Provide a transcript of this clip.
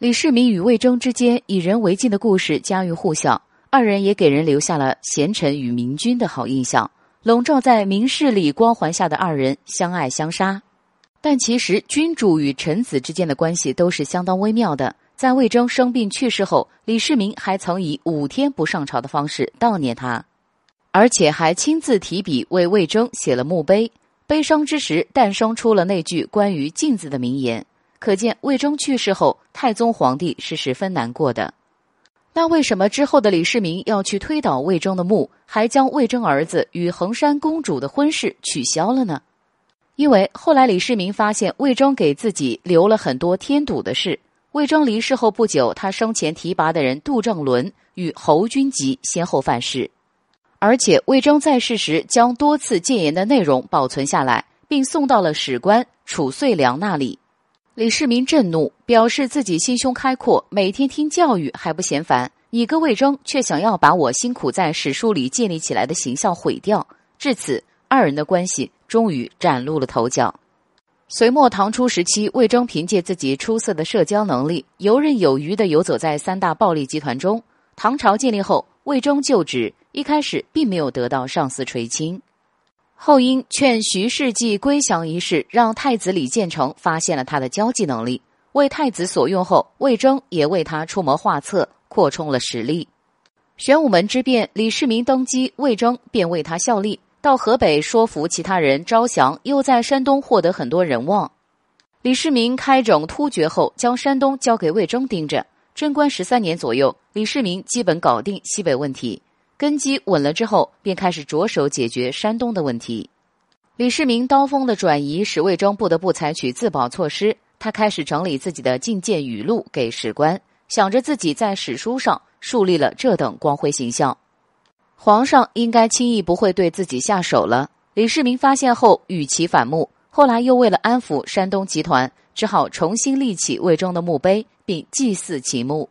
李世民与魏征之间以人为镜的故事家喻户晓，二人也给人留下了贤臣与明君的好印象。笼罩在明事理光环下的二人相爱相杀，但其实君主与臣子之间的关系都是相当微妙的。在魏征生病去世后，李世民还曾以五天不上朝的方式悼念他，而且还亲自提笔为魏征写了墓碑。悲伤之时，诞生出了那句关于镜子的名言。可见魏征去世后，太宗皇帝是十分难过的。那为什么之后的李世民要去推倒魏征的墓，还将魏征儿子与衡山公主的婚事取消了呢？因为后来李世民发现魏征给自己留了很多添堵的事。魏征离世后不久，他生前提拔的人杜正伦与侯君集先后犯事，而且魏征在世时将多次谏言的内容保存下来，并送到了史官褚遂良那里。李世民震怒，表示自己心胸开阔，每天听教育还不嫌烦。你个魏征却想要把我辛苦在史书里建立起来的形象毁掉。至此，二人的关系终于崭露了头角。隋末唐初时期，魏征凭借自己出色的社交能力，游刃有余地游走在三大暴力集团中。唐朝建立后，魏征就职，一开始并没有得到上司垂青。后因劝徐世绩归降一事，让太子李建成发现了他的交际能力，为太子所用后，魏征也为他出谋划策，扩充了实力。玄武门之变，李世民登基，魏征便为他效力，到河北说服其他人招降，又在山东获得很多人望。李世民开整突厥后，将山东交给魏征盯着。贞观十三年左右，李世民基本搞定西北问题。根基稳了之后，便开始着手解决山东的问题。李世民刀锋的转移使魏征不得不采取自保措施。他开始整理自己的进谏语录给史官，想着自己在史书上树立了这等光辉形象，皇上应该轻易不会对自己下手了。李世民发现后，与其反目。后来又为了安抚山东集团，只好重新立起魏征的墓碑，并祭祀其墓。